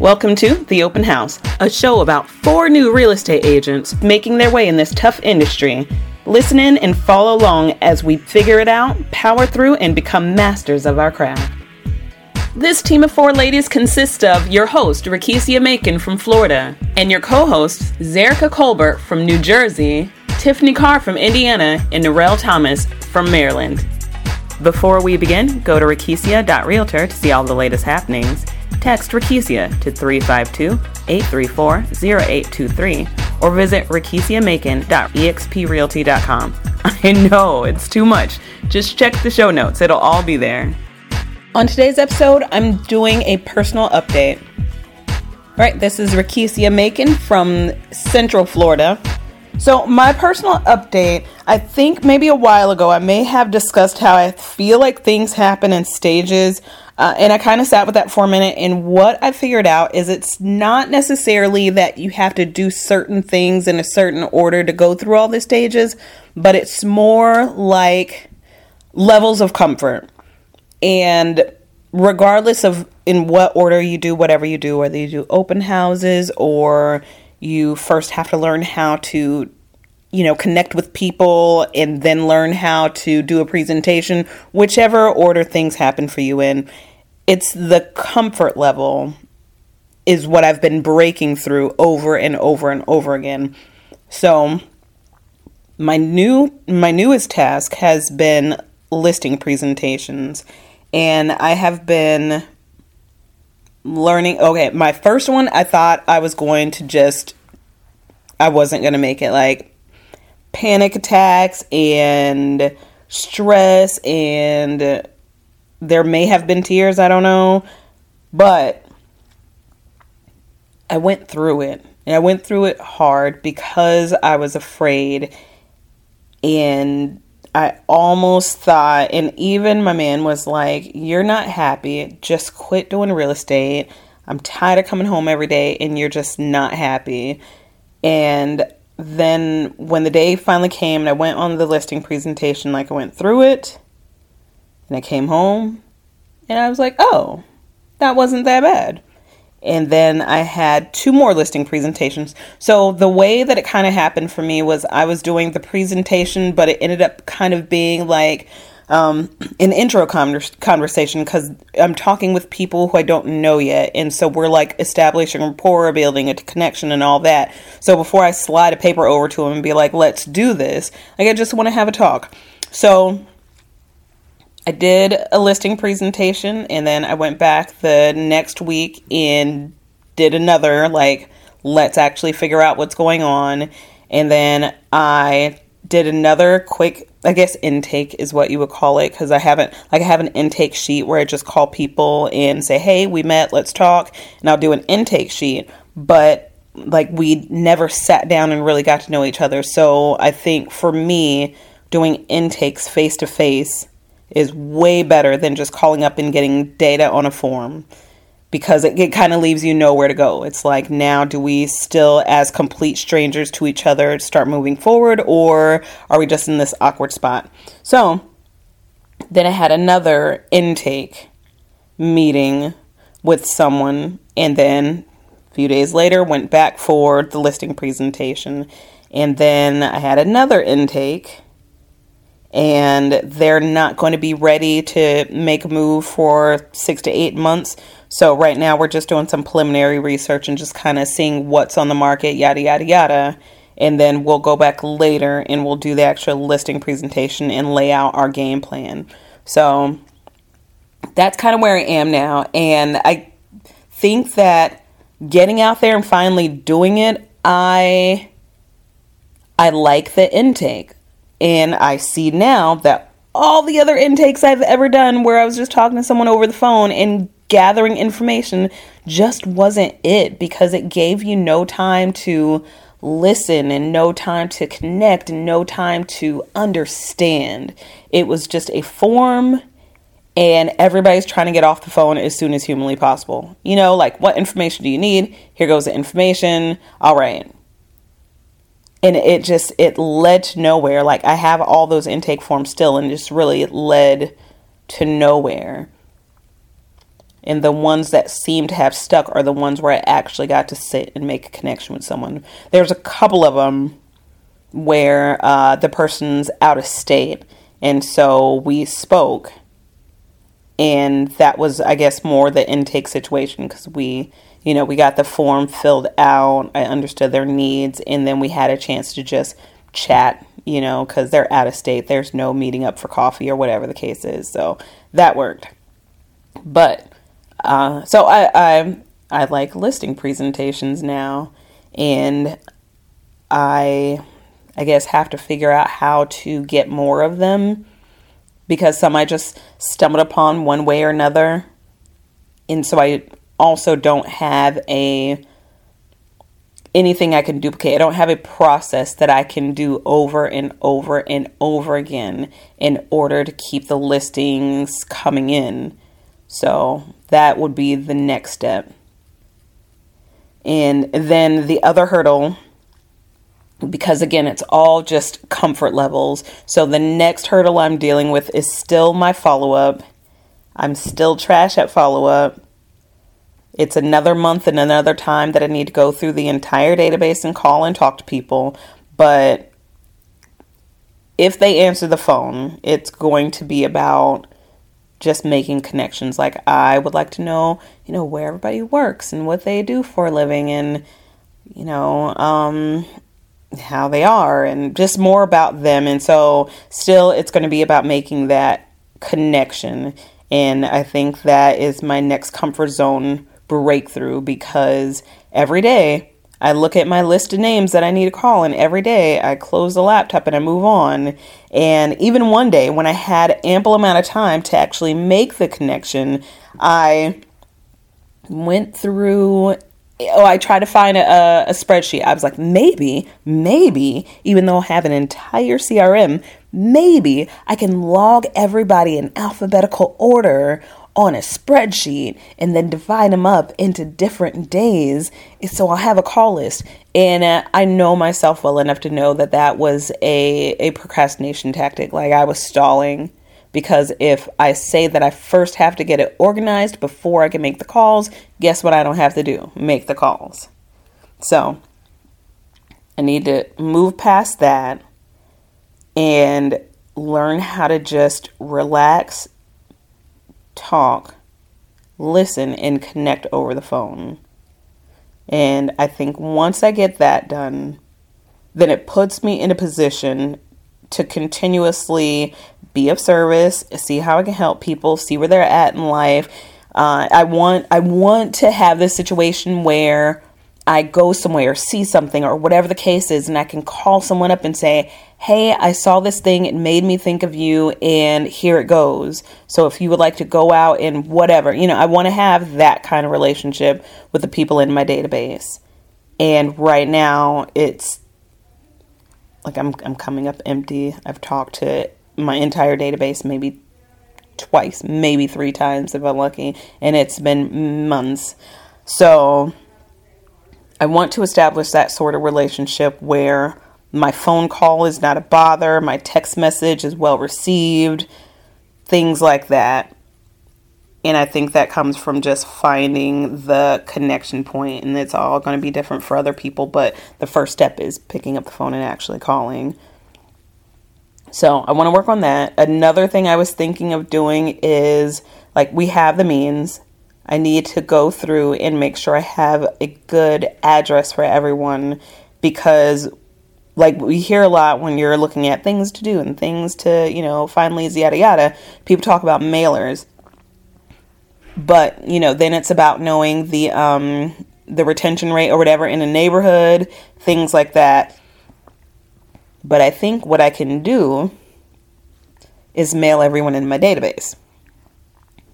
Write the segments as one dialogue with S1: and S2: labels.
S1: Welcome to The Open House, a show about four new real estate agents making their way in this tough industry. Listen in and follow along as we figure it out, power through, and become masters of our craft. This team of four ladies consists of your host, Rickesia Macon from Florida, and your co hosts, Zarica Colbert from New Jersey, Tiffany Carr from Indiana, and Norelle Thomas from Maryland. Before we begin, go to rickesia.realtor to see all the latest happenings. Text Rickesia to 352 834 0823 or visit rickesiamacon.exprealty.com. I know, it's too much. Just check the show notes, it'll all be there. On today's episode, I'm doing a personal update. All right, this is Rickesia Macon from Central Florida. So, my personal update, I think maybe a while ago, I may have discussed how I feel like things happen in stages. Uh, and I kind of sat with that for a minute. And what I figured out is it's not necessarily that you have to do certain things in a certain order to go through all the stages, but it's more like levels of comfort. And regardless of in what order you do whatever you do, whether you do open houses or you first have to learn how to you know connect with people and then learn how to do a presentation whichever order things happen for you in. It's the comfort level is what I've been breaking through over and over and over again. So my new my newest task has been listing presentations. And I have been learning. Okay, my first one, I thought I was going to just, I wasn't going to make it. Like panic attacks and stress, and there may have been tears, I don't know. But I went through it. And I went through it hard because I was afraid. And I almost thought, and even my man was like, You're not happy. Just quit doing real estate. I'm tired of coming home every day and you're just not happy. And then when the day finally came and I went on the listing presentation, like I went through it and I came home and I was like, Oh, that wasn't that bad and then I had two more listing presentations. So the way that it kind of happened for me was I was doing the presentation, but it ended up kind of being like um, an intro conversation because I'm talking with people who I don't know yet, and so we're like establishing rapport, building a connection, and all that. So before I slide a paper over to them and be like, "Let's do this," like I just want to have a talk. So I did a listing presentation and then I went back the next week and did another, like, let's actually figure out what's going on. And then I did another quick, I guess, intake is what you would call it, because I haven't, like, I have an intake sheet where I just call people and say, hey, we met, let's talk. And I'll do an intake sheet. But, like, we never sat down and really got to know each other. So I think for me, doing intakes face to face is way better than just calling up and getting data on a form because it, it kind of leaves you nowhere to go. It's like, now do we still, as complete strangers to each other, start moving forward, or are we just in this awkward spot? So then I had another intake meeting with someone, and then a few days later went back for the listing presentation. And then I had another intake and they're not going to be ready to make a move for six to eight months. So, right now, we're just doing some preliminary research and just kind of seeing what's on the market, yada, yada, yada. And then we'll go back later and we'll do the actual listing presentation and lay out our game plan. So, that's kind of where I am now. And I think that getting out there and finally doing it, I. I like the intake. And I see now that all the other intakes I've ever done where I was just talking to someone over the phone and gathering information just wasn't it because it gave you no time to listen and no time to connect and no time to understand. It was just a form and everybody's trying to get off the phone as soon as humanly possible. You know, like what information do you need? Here goes the information. All right and it just it led to nowhere like i have all those intake forms still and just really led to nowhere And the ones that seem to have stuck are the ones where I actually got to sit and make a connection with someone. There's a couple of them where uh, the person's out of state. And so we spoke. And that was, I guess, more the intake situation because we, you know, we got the form filled out. I understood their needs. And then we had a chance to just chat, you know, because they're out of state. There's no meeting up for coffee or whatever the case is. So that worked. But uh, so I, I I like listing presentations now, and I I guess have to figure out how to get more of them because some I just stumbled upon one way or another, and so I also don't have a anything I can duplicate. I don't have a process that I can do over and over and over again in order to keep the listings coming in. So that would be the next step. And then the other hurdle, because again, it's all just comfort levels. So the next hurdle I'm dealing with is still my follow up. I'm still trash at follow up. It's another month and another time that I need to go through the entire database and call and talk to people. But if they answer the phone, it's going to be about just making connections. Like I would like to know, you know, where everybody works and what they do for a living and you know, um how they are and just more about them. And so still it's going to be about making that connection. And I think that is my next comfort zone breakthrough because every day I look at my list of names that I need to call, and every day I close the laptop and I move on. And even one day when I had ample amount of time to actually make the connection, I went through. Oh, I tried to find a, a spreadsheet. I was like, maybe, maybe, even though I have an entire CRM, maybe I can log everybody in alphabetical order on a spreadsheet and then divide them up into different days. So I'll have a call list. And uh, I know myself well enough to know that that was a, a procrastination tactic. Like I was stalling because if I say that I first have to get it organized before I can make the calls, guess what I don't have to do? Make the calls. So I need to move past that and learn how to just relax talk, listen, and connect over the phone. And I think once I get that done, then it puts me in a position to continuously be of service, see how I can help people, see where they're at in life. Uh, I want I want to have this situation where I go somewhere, see something, or whatever the case is, and I can call someone up and say, hey, I saw this thing, it made me think of you, and here it goes. So if you would like to go out and whatever, you know, I want to have that kind of relationship with the people in my database. And right now, it's like I'm, I'm coming up empty. I've talked to my entire database maybe twice, maybe three times if I'm lucky, and it's been months. So I want to establish that sort of relationship where my phone call is not a bother, my text message is well received, things like that. And I think that comes from just finding the connection point, and it's all going to be different for other people. But the first step is picking up the phone and actually calling. So I want to work on that. Another thing I was thinking of doing is like we have the means. I need to go through and make sure I have a good address for everyone because like we hear a lot when you're looking at things to do and things to, you know, find leads, yada yada. People talk about mailers. But, you know, then it's about knowing the um the retention rate or whatever in a neighborhood, things like that. But I think what I can do is mail everyone in my database.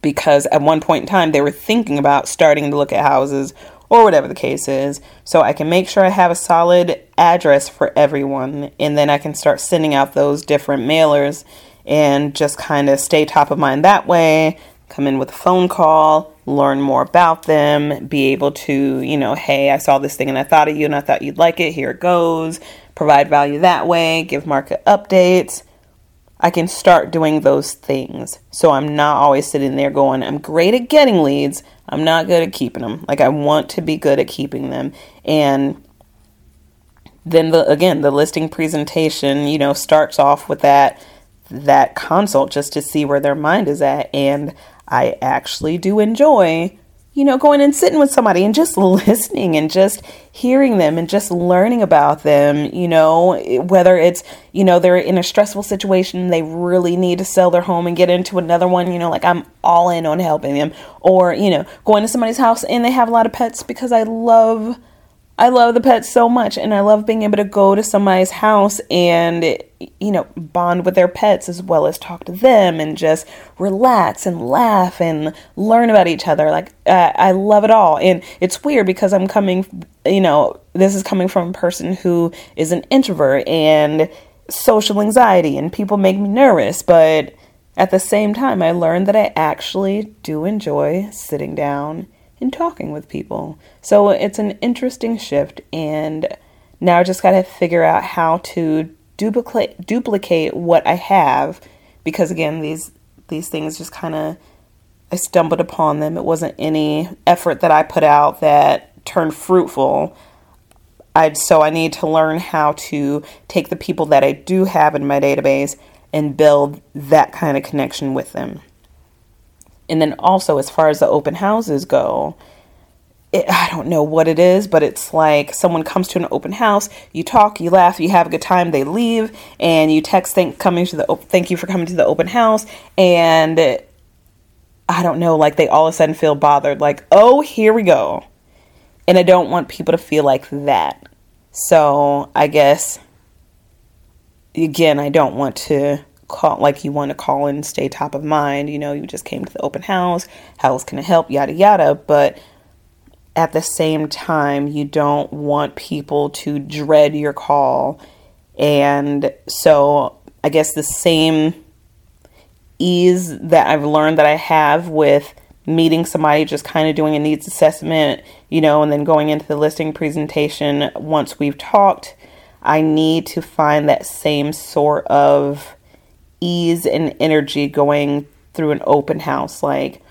S1: Because at one point in time, they were thinking about starting to look at houses or whatever the case is. So I can make sure I have a solid address for everyone, and then I can start sending out those different mailers and just kind of stay top of mind that way. Come in with a phone call, learn more about them, be able to, you know, hey, I saw this thing and I thought of you and I thought you'd like it. Here it goes. Provide value that way, give market updates. I can start doing those things. So I'm not always sitting there going, I'm great at getting leads. I'm not good at keeping them. Like I want to be good at keeping them. And then the again, the listing presentation, you know, starts off with that that consult just to see where their mind is at and I actually do enjoy you know, going and sitting with somebody and just listening and just hearing them and just learning about them, you know, whether it's, you know, they're in a stressful situation, they really need to sell their home and get into another one, you know, like I'm all in on helping them, or, you know, going to somebody's house and they have a lot of pets because I love I love the pets so much and I love being able to go to somebody's house and you know bond with their pets as well as talk to them and just relax and laugh and learn about each other. Like uh, I love it all. And it's weird because I'm coming you know this is coming from a person who is an introvert and social anxiety and people make me nervous but at the same time I learned that I actually do enjoy sitting down in talking with people. So it's an interesting shift, and now I just got to figure out how to duplicate duplicate what I have, because again, these these things just kind of I stumbled upon them. It wasn't any effort that I put out that turned fruitful. I so I need to learn how to take the people that I do have in my database and build that kind of connection with them. And then also, as far as the open houses go, it, I don't know what it is, but it's like someone comes to an open house, you talk, you laugh, you have a good time, they leave, and you text thank coming to the thank you for coming to the open house, and I don't know, like they all of a sudden feel bothered, like oh here we go, and I don't want people to feel like that. So I guess again, I don't want to call like you want to call and stay top of mind. You know, you just came to the open house. How else can I help? Yada yada. But at the same time, you don't want people to dread your call. And so I guess the same ease that I've learned that I have with meeting somebody, just kind of doing a needs assessment, you know, and then going into the listing presentation once we've talked. I need to find that same sort of ease and energy going through an open house. Like,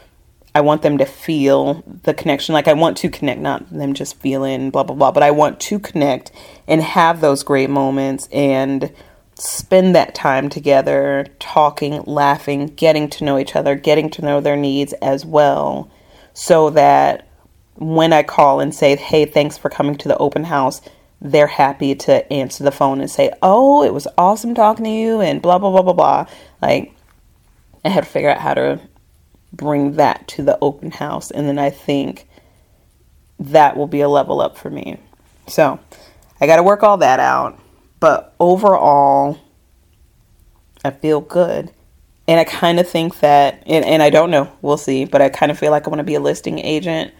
S1: I want them to feel the connection. Like, I want to connect, not them just feeling blah, blah, blah, but I want to connect and have those great moments and spend that time together, talking, laughing, getting to know each other, getting to know their needs as well, so that when I call and say, hey, thanks for coming to the open house, they're happy to answer the phone and say, "Oh, it was awesome talking to you," and blah blah blah blah blah. Like, I had to figure out how to bring that to the open house, and then I think that will be a level up for me. So, I got to work all that out, but overall, I feel good. And I kind of think that, and, and I don't know, we'll see, but I kind of feel like I want to be a listing agent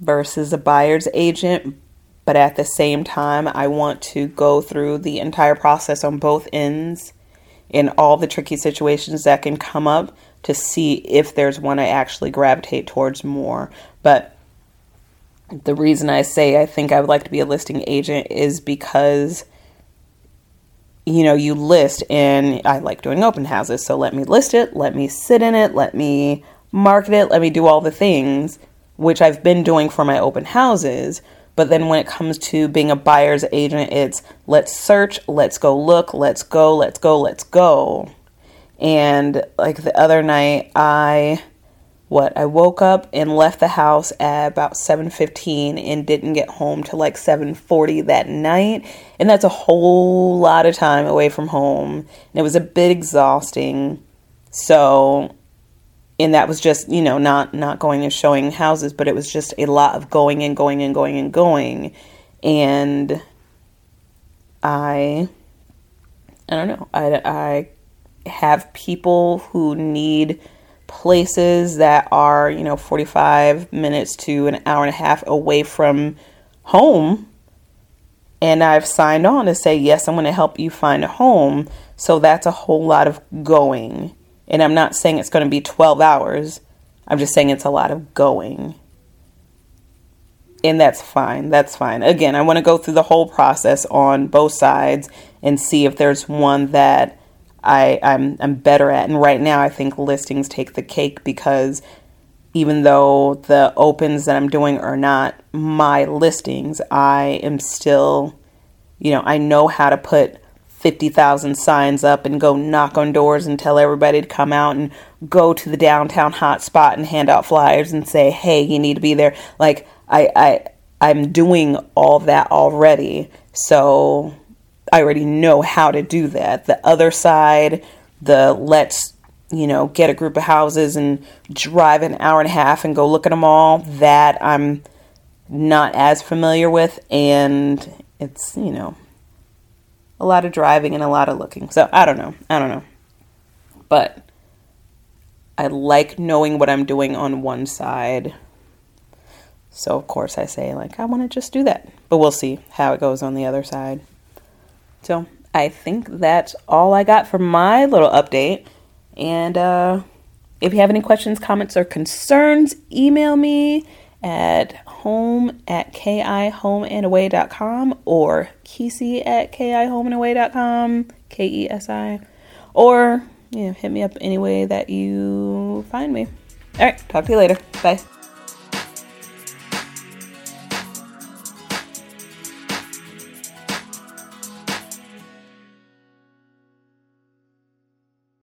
S1: versus a buyer's agent but at the same time, I want to go through the entire process on both ends in all the tricky situations that can come up to see if there's one I actually gravitate towards more. But the reason I say I think I would like to be a listing agent is because you know, you list and I like doing open houses, so let me list it, let me sit in it, let me market it, let me do all the things which I've been doing for my open houses but then when it comes to being a buyer's agent, it's let's search, let's go look, let's go, let's go, let's go. And like the other night, I what I woke up and left the house at about 7:15 and didn't get home till like 7:40 that night. And that's a whole lot of time away from home. And it was a bit exhausting. So and that was just you know not not going and showing houses but it was just a lot of going and going and going and going. And i i don't know. I i have people who need places that are you know 45 minutes to an hour and a half away from home. And I've signed on to say yes I'm going to help you find a home. So that's a whole lot of going and I'm not saying it's going to be 12 hours. I'm just saying it's a lot of going. And that's fine. That's fine. Again, I want to go through the whole process on both sides and see if there's one that I, I'm I'm better at. And right now I think listings take the cake because even though the opens that I'm doing are not my listings, I am still, you know, I know how to put 50,000 signs up and go knock on doors and tell everybody to come out and go to the downtown hotspot and hand out flyers and say, "Hey, you need to be there." Like I I I'm doing all that already. So I already know how to do that. The other side, the let's, you know, get a group of houses and drive an hour and a half and go look at them all, that I'm not as familiar with and it's, you know, a lot of driving and a lot of looking. So I don't know. I don't know. But I like knowing what I'm doing on one side. So of course I say like I want to just do that. But we'll see how it goes on the other side. So I think that's all I got for my little update. And uh, if you have any questions, comments, or concerns, email me at home at kihomeandaway.com or kesi at kihomeandaway.com, K E S I, or you know, hit me up any way that you find me. All right, talk to you later. Bye.